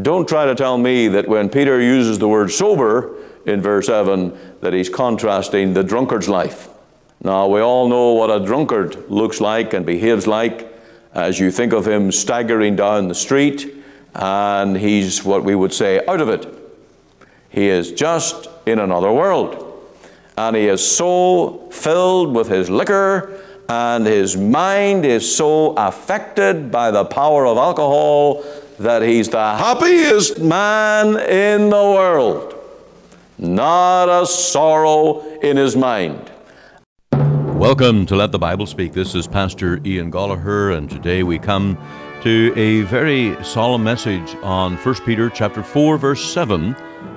Don't try to tell me that when Peter uses the word sober in verse 7 that he's contrasting the drunkard's life. Now, we all know what a drunkard looks like and behaves like as you think of him staggering down the street, and he's what we would say out of it. He is just in another world. And he is so filled with his liquor, and his mind is so affected by the power of alcohol that he's the happiest man in the world. Not a sorrow in his mind. Welcome to Let the Bible Speak. This is Pastor Ian Goligher, and today we come to a very solemn message on 1 Peter chapter 4, verse 7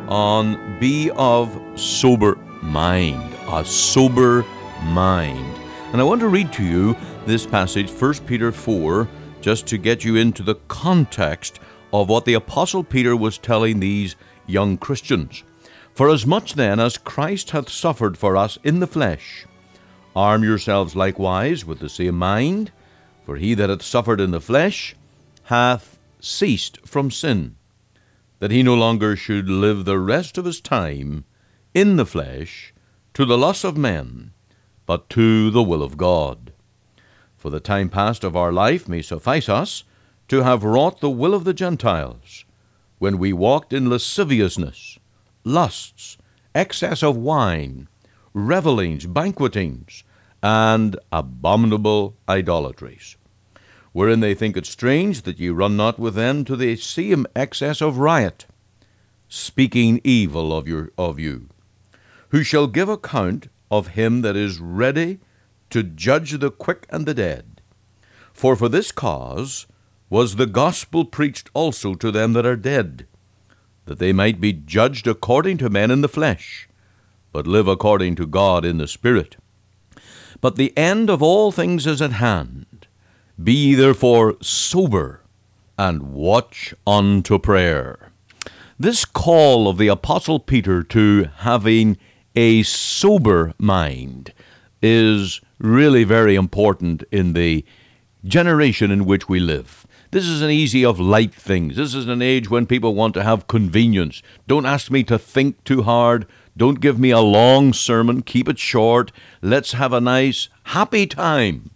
on be of sober mind. A sober mind. And I want to read to you this passage, 1 Peter 4, just to get you into the context of what the Apostle Peter was telling these young Christians. For as much then as Christ hath suffered for us in the flesh, arm yourselves likewise with the same mind, for he that hath suffered in the flesh hath ceased from sin, that he no longer should live the rest of his time in the flesh to the lust of men, but to the will of God for the time past of our life may suffice us to have wrought the will of the Gentiles, when we walked in lasciviousness, lusts, excess of wine, revellings, banquetings, and abominable idolatries, wherein they think it strange that ye run not with them to the same excess of riot, speaking evil of, your, of you, who shall give account of him that is ready to judge the quick and the dead. For for this cause was the gospel preached also to them that are dead, that they might be judged according to men in the flesh, but live according to God in the Spirit. But the end of all things is at hand. Be ye therefore sober, and watch unto prayer. This call of the Apostle Peter to having a sober mind is really very important in the generation in which we live. This is an easy of light things. This is an age when people want to have convenience. Don't ask me to think too hard. Don't give me a long sermon. Keep it short. Let's have a nice, happy time.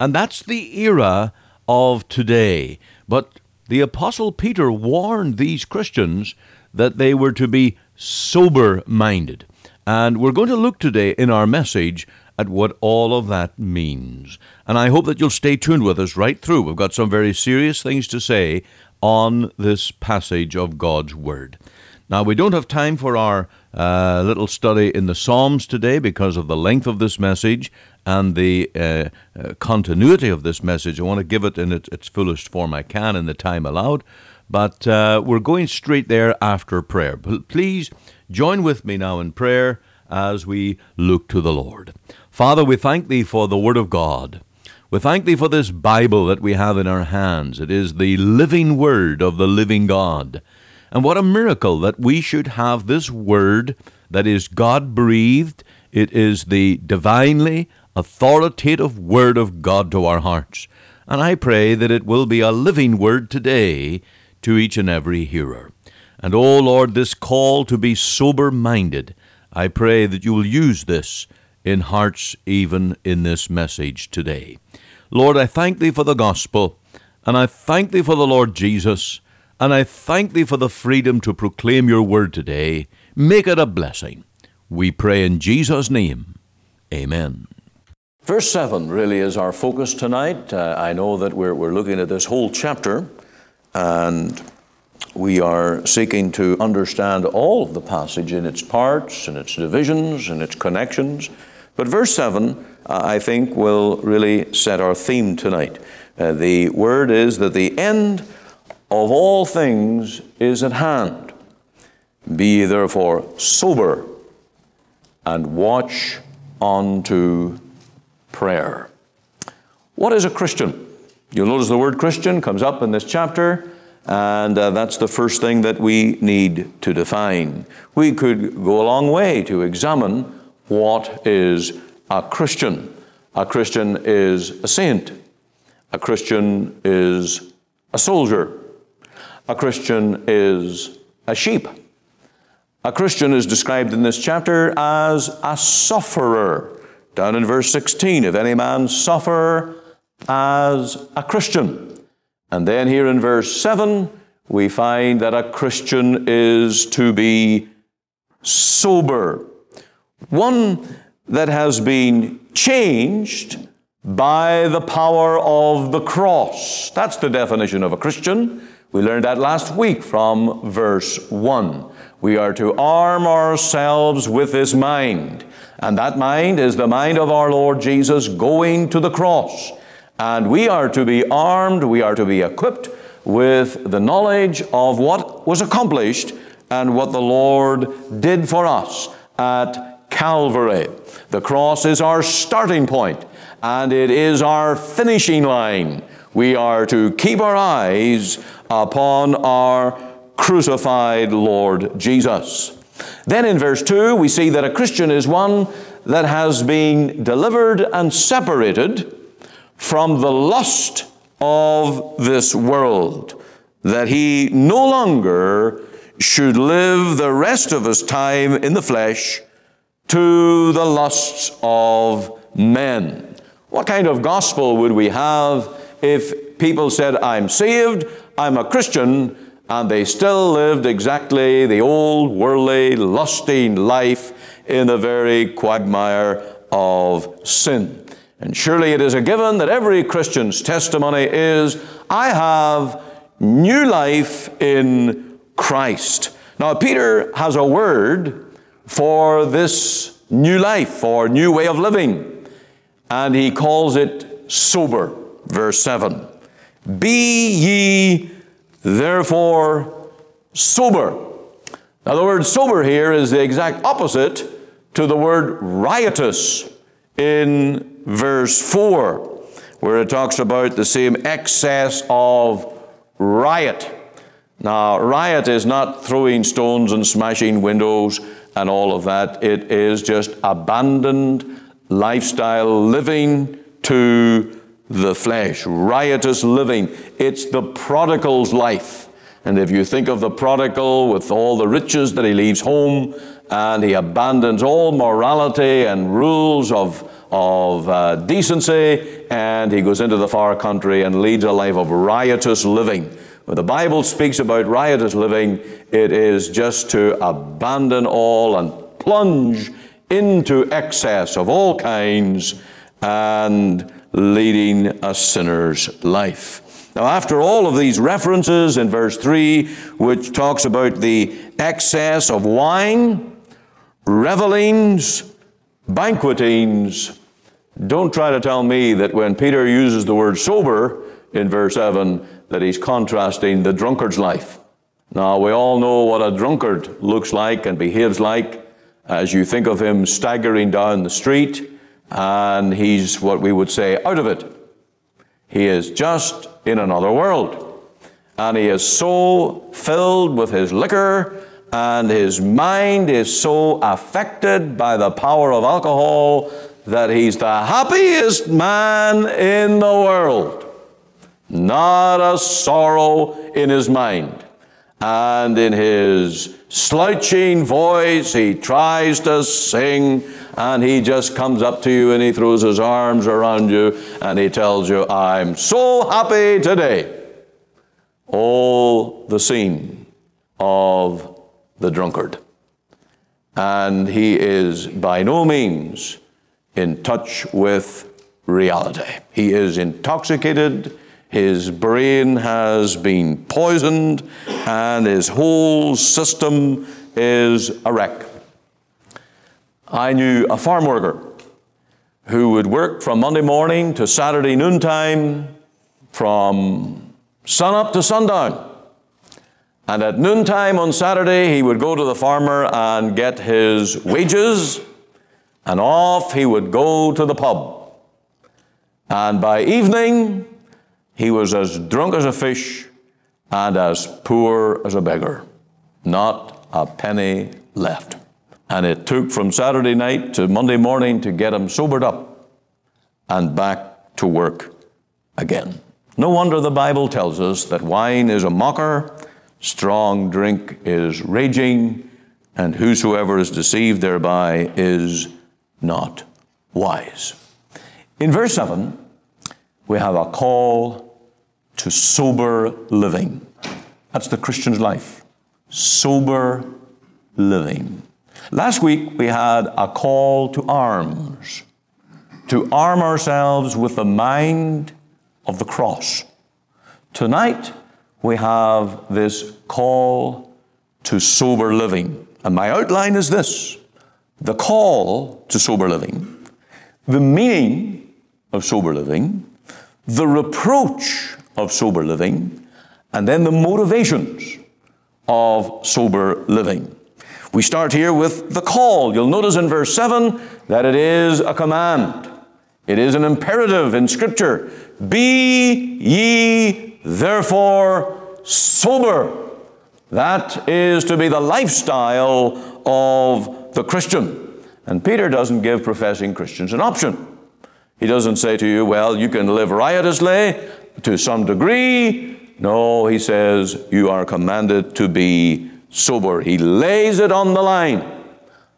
And that's the era of today. But the Apostle Peter warned these Christians that they were to be sober minded. And we're going to look today in our message at what all of that means. And I hope that you'll stay tuned with us right through. We've got some very serious things to say on this passage of God's Word. Now, we don't have time for our uh, little study in the Psalms today because of the length of this message and the uh, uh, continuity of this message. I want to give it in its, its fullest form I can in the time allowed. But uh, we're going straight there after prayer. Please join with me now in prayer as we look to the Lord. Father, we thank Thee for the Word of God. We thank Thee for this Bible that we have in our hands. It is the living Word of the living God. And what a miracle that we should have this Word that is God breathed. It is the divinely authoritative Word of God to our hearts. And I pray that it will be a living Word today to each and every hearer. And, O oh Lord, this call to be sober minded, I pray that you will use this in hearts even in this message today. Lord, I thank Thee for the gospel, and I thank Thee for the Lord Jesus, and I thank Thee for the freedom to proclaim Your word today. Make it a blessing. We pray in Jesus' name. Amen. Verse 7 really is our focus tonight. Uh, I know that we're, we're looking at this whole chapter, and we are seeking to understand all of the passage in its parts and its divisions and its connections. But verse 7, uh, I think, will really set our theme tonight. Uh, the word is that the end of all things is at hand. Be therefore sober and watch unto prayer. What is a Christian? You'll notice the word Christian comes up in this chapter. And uh, that's the first thing that we need to define. We could go a long way to examine what is a Christian. A Christian is a saint. A Christian is a soldier. a Christian is a sheep. A Christian is described in this chapter as a sufferer. Down in verse 16, if any man suffer as a Christian. And then here in verse 7, we find that a Christian is to be sober. One that has been changed by the power of the cross. That's the definition of a Christian. We learned that last week from verse 1. We are to arm ourselves with this mind. And that mind is the mind of our Lord Jesus going to the cross. And we are to be armed, we are to be equipped with the knowledge of what was accomplished and what the Lord did for us at Calvary. The cross is our starting point and it is our finishing line. We are to keep our eyes upon our crucified Lord Jesus. Then in verse 2, we see that a Christian is one that has been delivered and separated from the lust of this world, that he no longer should live the rest of his time in the flesh to the lusts of men. What kind of gospel would we have if people said, I'm saved, I'm a Christian, and they still lived exactly the old worldly, lusting life in the very quagmire of sin? And surely it is a given that every Christian's testimony is, I have new life in Christ. Now, Peter has a word for this new life, for new way of living, and he calls it sober. Verse 7 Be ye therefore sober. Now, the word sober here is the exact opposite to the word riotous in verse 4, where it talks about the same excess of riot. Now, riot is not throwing stones and smashing windows and all of that. It is just abandoned lifestyle living to the flesh, riotous living. It's the prodigal's life. And if you think of the prodigal with all the riches that he leaves home and he abandons all morality and rules of of uh, decency, and he goes into the far country and leads a life of riotous living. When the Bible speaks about riotous living, it is just to abandon all and plunge into excess of all kinds and leading a sinner's life. Now, after all of these references in verse 3, which talks about the excess of wine, revelings, banquetings. Don't try to tell me that when Peter uses the word sober in verse 7, that he's contrasting the drunkard's life. Now, we all know what a drunkard looks like and behaves like as you think of him staggering down the street, and he's what we would say out of it. He is just in another world. And he is so filled with his liquor and his mind is so affected by the power of alcohol that he's the happiest man in the world. Not a sorrow in his mind. And in his slouching voice, he tries to sing, and he just comes up to you and he throws his arms around you and he tells you, I'm so happy today. All the scene of the drunkard. And he is by no means in touch with reality. He is intoxicated, his brain has been poisoned, and his whole system is a wreck. I knew a farm worker who would work from Monday morning to Saturday noontime, from sunup to sundown. And at noontime on Saturday, he would go to the farmer and get his wages, and off he would go to the pub. And by evening, he was as drunk as a fish and as poor as a beggar. Not a penny left. And it took from Saturday night to Monday morning to get him sobered up and back to work again. No wonder the Bible tells us that wine is a mocker Strong drink is raging, and whosoever is deceived thereby is not wise. In verse 7, we have a call to sober living. That's the Christian's life. Sober living. Last week we had a call to arms, to arm ourselves with the mind of the cross. Tonight we have this call to sober living. And my outline is this the call to sober living, the meaning of sober living, the reproach of sober living, and then the motivations of sober living. We start here with the call. You'll notice in verse 7 that it is a command. It is an imperative in Scripture. Be ye therefore sober. That is to be the lifestyle of the Christian. And Peter doesn't give professing Christians an option. He doesn't say to you, well, you can live riotously to some degree. No, he says, you are commanded to be sober. He lays it on the line.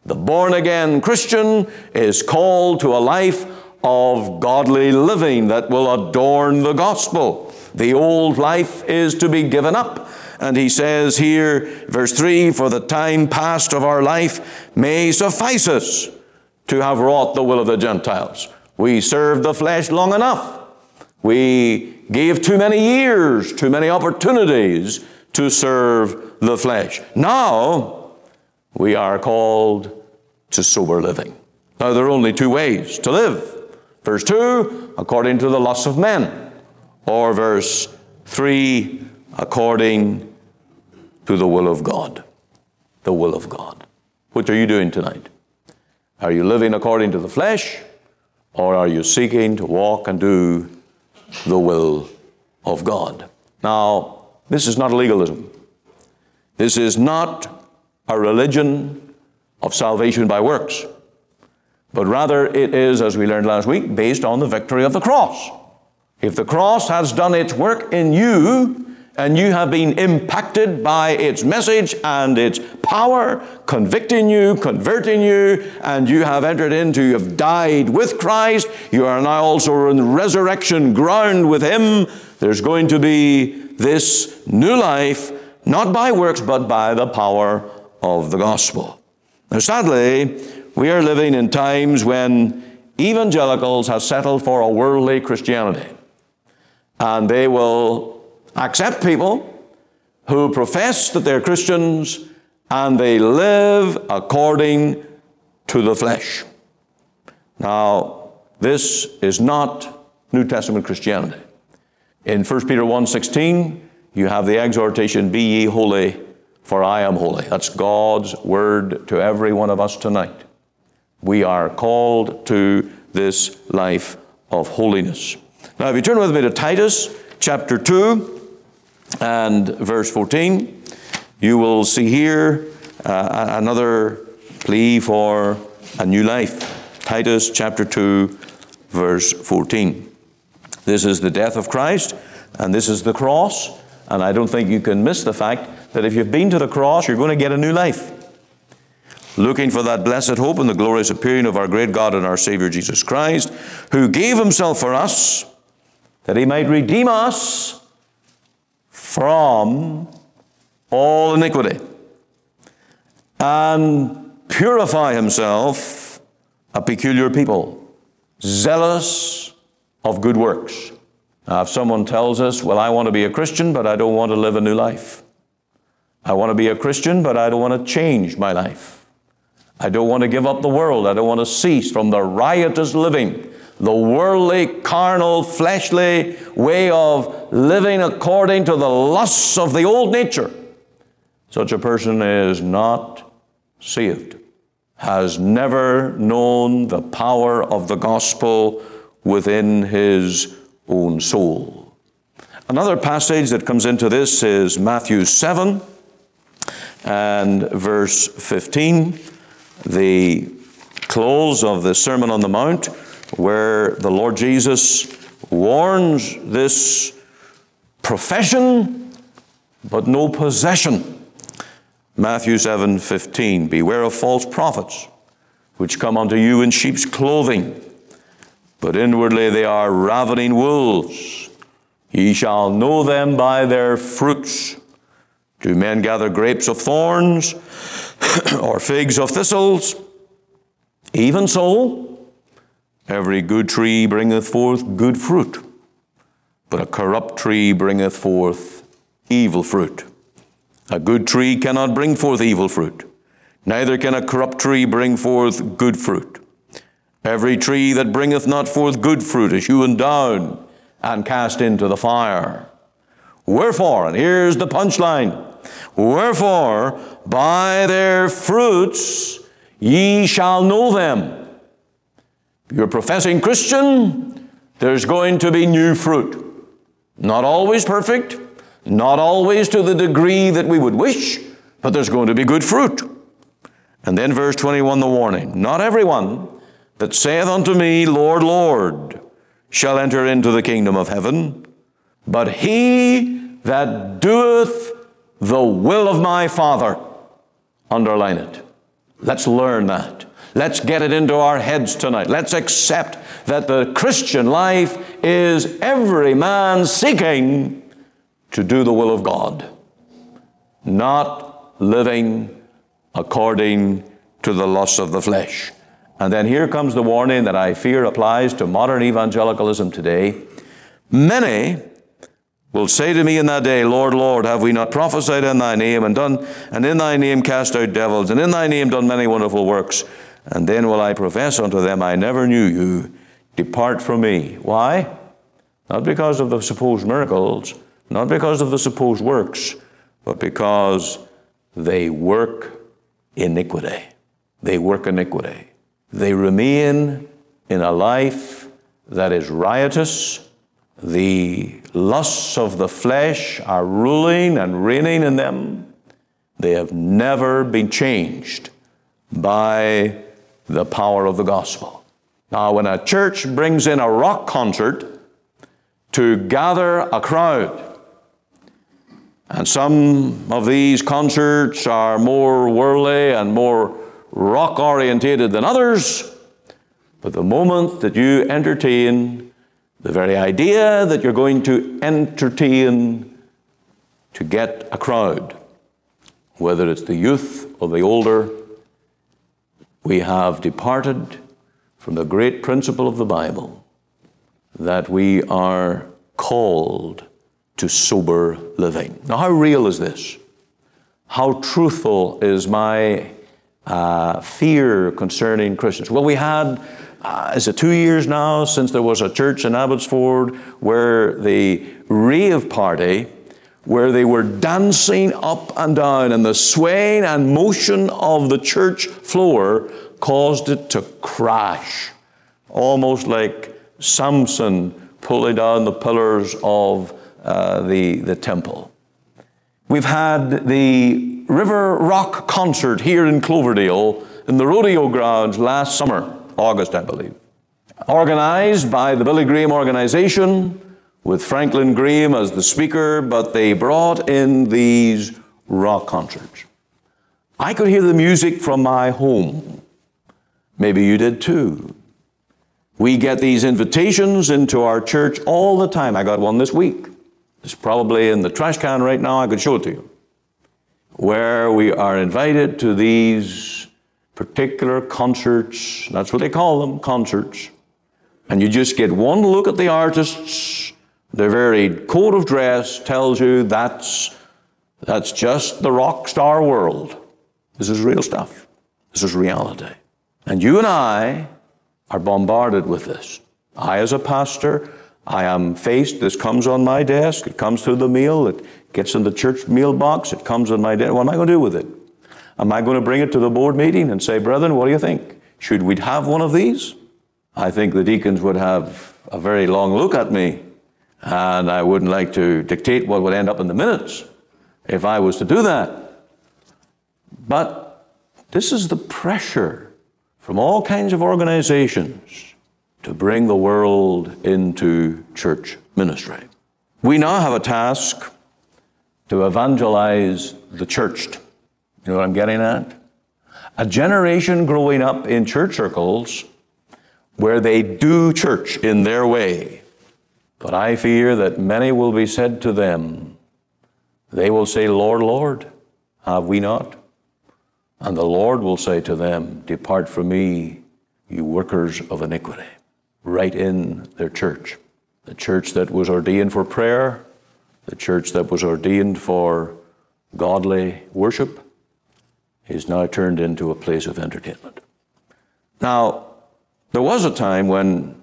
The born again Christian is called to a life of godly living that will adorn the gospel. The old life is to be given up. And he says here, verse 3 For the time past of our life may suffice us to have wrought the will of the Gentiles. We served the flesh long enough. We gave too many years, too many opportunities to serve the flesh. Now, we are called to sober living. Now, there are only two ways to live. Verse 2, according to the lusts of men. Or verse 3, according to the will of God. The will of God. What are you doing tonight? Are you living according to the flesh? Or are you seeking to walk and do the will of God? Now, this is not legalism. This is not a religion of salvation by works, but rather it is, as we learned last week, based on the victory of the cross. If the cross has done its work in you, and you have been impacted by its message and its power, convicting you, converting you, and you have entered into, you have died with Christ, you are now also in resurrection ground with Him. There's going to be this new life, not by works, but by the power of the gospel. Now, sadly, we are living in times when evangelicals have settled for a worldly Christianity. And they will accept people who profess that they're Christians and they live according to the flesh. Now, this is not New Testament Christianity. In 1 Peter 1:16, you have the exhortation, "Be ye holy, for I am holy." That's God's word to every one of us tonight. We are called to this life of holiness. Now, if you turn with me to Titus chapter 2, and verse 14, you will see here uh, another plea for a new life. Titus chapter 2, verse 14. This is the death of Christ, and this is the cross. And I don't think you can miss the fact that if you've been to the cross, you're going to get a new life. Looking for that blessed hope and the glorious appearing of our great God and our Savior Jesus Christ, who gave himself for us that he might redeem us from all iniquity and purify himself a peculiar people, zealous of good works. Now, if someone tells us, Well, I want to be a Christian, but I don't want to live a new life. I want to be a Christian, but I don't want to change my life. I don't want to give up the world. I don't want to cease from the riotous living the worldly, carnal, fleshly way of living according to the lusts of the old nature, such a person is not saved, has never known the power of the gospel within his own soul. Another passage that comes into this is Matthew 7 and verse 15, the close of the Sermon on the Mount where the Lord Jesus warns this profession but no possession. Matthew 7 15. Beware of false prophets, which come unto you in sheep's clothing, but inwardly they are ravening wolves. Ye shall know them by their fruits. Do men gather grapes of thorns or figs of thistles? Even so, every good tree bringeth forth good fruit, but a corrupt tree bringeth forth evil fruit. A good tree cannot bring forth evil fruit, neither can a corrupt tree bring forth good fruit. Every tree that bringeth not forth good fruit is hewn down and cast into the fire. Wherefore, and here's the punchline Wherefore, by their fruits ye shall know them. You're a professing Christian, there's going to be new fruit. Not always perfect, not always to the degree that we would wish, but there's going to be good fruit. And then verse 21, the warning Not everyone that saith unto me, Lord, Lord, shall enter into the kingdom of heaven, but he that doeth the will of my Father. Underline it. Let's learn that. Let's get it into our heads tonight. Let's accept that the Christian life is every man seeking to do the will of God, not living according to the lusts of the flesh. And then here comes the warning that I fear applies to modern evangelicalism today. Many will say to me in that day, Lord, Lord, have we not prophesied in thy name and done, and in thy name cast out devils, and in thy name done many wonderful works? And then will I profess unto them, I never knew you. Depart from me. Why? Not because of the supposed miracles, not because of the supposed works, but because they work iniquity. They work iniquity. They remain in a life that is riotous, the lusts of the flesh are ruling and reigning in them. They have never been changed by the power of the gospel. Now, when a church brings in a rock concert to gather a crowd, and some of these concerts are more worldly and more rock orientated than others, but the moment that you entertain the very idea that you're going to entertain to get a crowd, whether it's the youth or the older, we have departed from the great principle of the Bible that we are called to sober living. Now, how real is this? How truthful is my uh, fear concerning Christians? Well, we had uh, is it two years now since there was a church in Abbotsford where the rave party, where they were dancing up and down, and the swaying and motion of the church floor caused it to crash, almost like Samson pulling down the pillars of uh, the, the temple. We've had the River Rock concert here in Cloverdale in the rodeo grounds last summer. August, I believe. Organized by the Billy Graham organization with Franklin Graham as the speaker, but they brought in these rock concerts. I could hear the music from my home. Maybe you did too. We get these invitations into our church all the time. I got one this week. It's probably in the trash can right now. I could show it to you. Where we are invited to these particular concerts. That's what they call them, concerts. And you just get one look at the artists. Their very code of dress tells you that's, that's just the rock star world. This is real stuff. This is reality. And you and I are bombarded with this. I, as a pastor, I am faced, this comes on my desk, it comes through the mail, it gets in the church meal mailbox, it comes on my desk. What am I going to do with it? Am I going to bring it to the board meeting and say, brethren, what do you think? Should we have one of these? I think the deacons would have a very long look at me, and I wouldn't like to dictate what would end up in the minutes if I was to do that. But this is the pressure from all kinds of organizations to bring the world into church ministry. We now have a task to evangelize the churched. You know what I'm getting at? A generation growing up in church circles where they do church in their way. But I fear that many will be said to them, they will say, Lord, Lord, have we not? And the Lord will say to them, Depart from me, you workers of iniquity. Right in their church. The church that was ordained for prayer, the church that was ordained for godly worship, is now turned into a place of entertainment. Now, there was a time when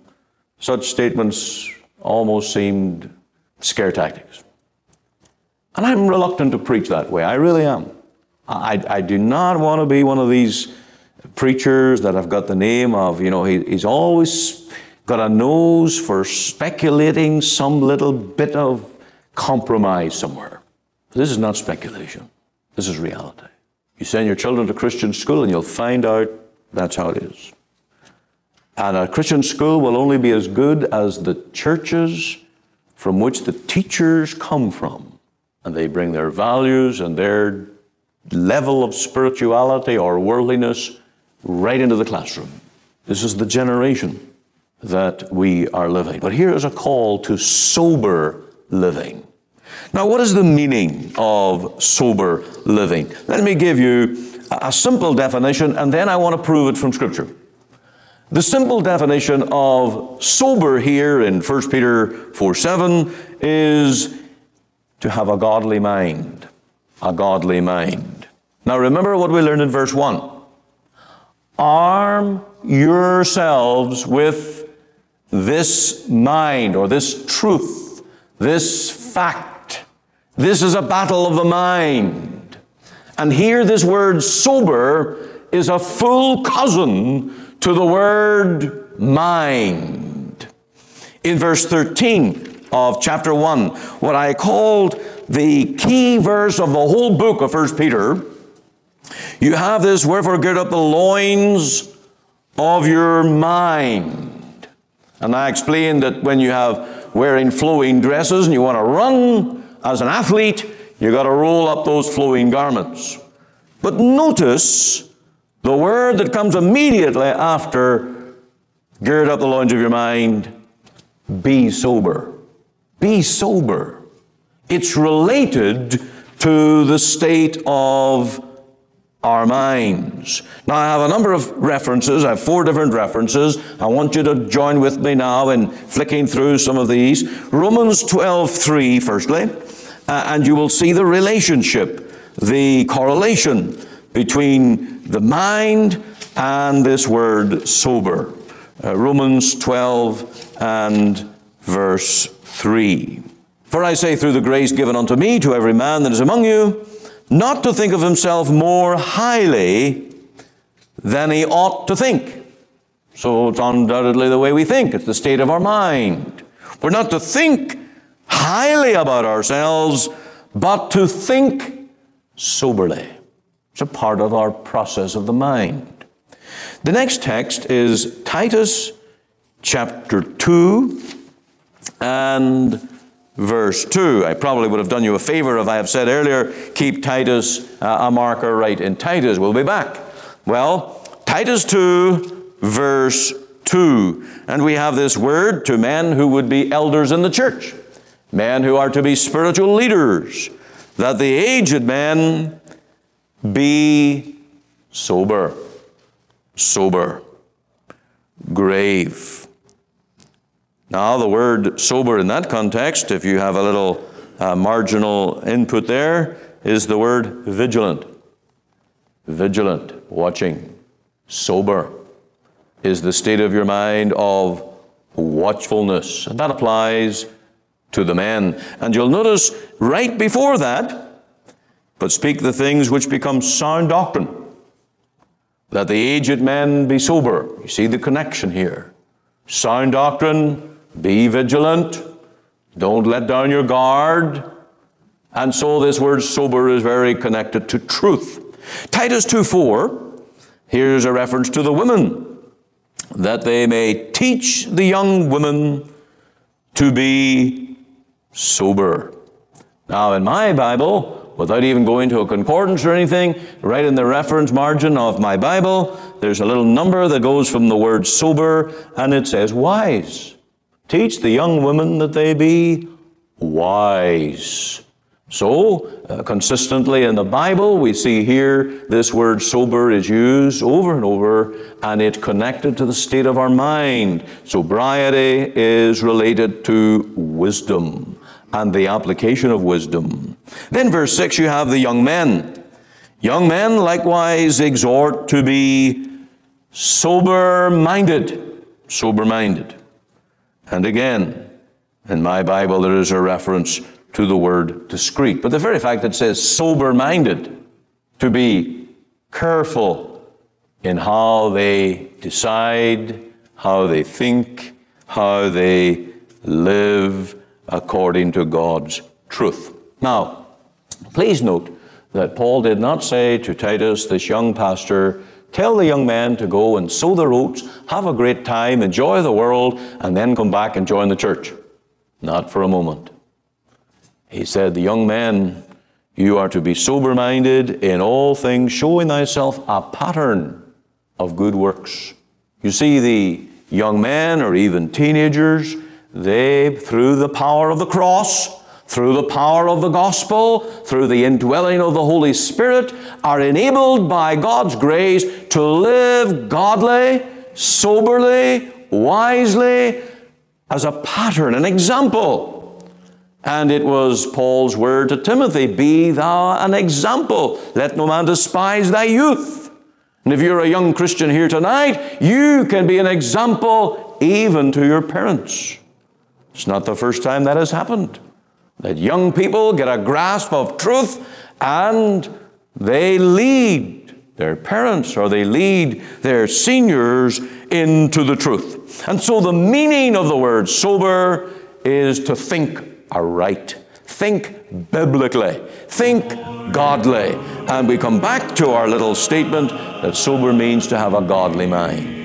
such statements almost seemed scare tactics. And I'm reluctant to preach that way. I really am. I, I do not want to be one of these preachers that have got the name of, you know, he, he's always got a nose for speculating some little bit of compromise somewhere. This is not speculation. This is reality. You send your children to Christian school and you'll find out that's how it is. And a Christian school will only be as good as the churches from which the teachers come from. And they bring their values and their level of spirituality or worldliness right into the classroom. This is the generation that we are living. But here is a call to sober living. Now, what is the meaning of sober living? Let me give you a simple definition and then I want to prove it from Scripture. The simple definition of sober here in 1 Peter 4 7 is to have a godly mind. A godly mind. Now remember what we learned in verse 1. Arm yourselves with this mind or this truth, this fact. This is a battle of the mind. And here, this word sober is a full cousin to the word mind. In verse 13 of chapter 1, what I called the key verse of the whole book of 1 Peter, you have this, wherefore gird up the loins of your mind. And I explained that when you have wearing flowing dresses and you want to run as an athlete, you got to roll up those flowing garments. But notice the word that comes immediately after gird up the loins of your mind, be sober. Be sober. It's related to the state of our minds. Now, I have a number of references. I have four different references. I want you to join with me now in flicking through some of these. Romans 12 3, firstly, uh, and you will see the relationship, the correlation between the mind and this word sober. Uh, Romans 12 and verse 3. For I say, through the grace given unto me, to every man that is among you, not to think of himself more highly than he ought to think. So it's undoubtedly the way we think, it's the state of our mind. We're not to think highly about ourselves, but to think soberly. It's a part of our process of the mind. The next text is Titus chapter 2 and verse 2. I probably would have done you a favor if I have said earlier, keep Titus uh, a marker right in Titus. We'll be back. Well, Titus 2, verse 2. And we have this word to men who would be elders in the church, men who are to be spiritual leaders, that the aged men be sober, sober, grave now, the word sober in that context, if you have a little uh, marginal input there, is the word vigilant. Vigilant, watching. Sober is the state of your mind of watchfulness. And that applies to the men. And you'll notice right before that, but speak the things which become sound doctrine, that the aged men be sober. You see the connection here. Sound doctrine, be vigilant. Don't let down your guard. And so this word sober is very connected to truth. Titus 2 4, here's a reference to the women, that they may teach the young women to be sober. Now, in my Bible, without even going to a concordance or anything, right in the reference margin of my Bible, there's a little number that goes from the word sober, and it says wise. Teach the young women that they be wise. So, uh, consistently in the Bible, we see here this word sober is used over and over, and it's connected to the state of our mind. Sobriety is related to wisdom and the application of wisdom. Then, verse 6, you have the young men. Young men likewise exhort to be sober minded. Sober minded. And again, in my Bible, there is a reference to the word discreet. But the very fact that it says sober minded, to be careful in how they decide, how they think, how they live according to God's truth. Now, please note that Paul did not say to Titus, this young pastor, Tell the young men to go and sow their oats, have a great time, enjoy the world, and then come back and join the church. Not for a moment. He said, The young man, you are to be sober minded in all things, showing thyself a pattern of good works. You see, the young men or even teenagers, they, through the power of the cross, through the power of the gospel, through the indwelling of the Holy Spirit, are enabled by God's grace to live godly, soberly, wisely, as a pattern, an example. And it was Paul's word to Timothy Be thou an example, let no man despise thy youth. And if you're a young Christian here tonight, you can be an example even to your parents. It's not the first time that has happened that young people get a grasp of truth and they lead their parents or they lead their seniors into the truth. And so the meaning of the word sober is to think aright, think biblically, think godly. And we come back to our little statement that sober means to have a godly mind.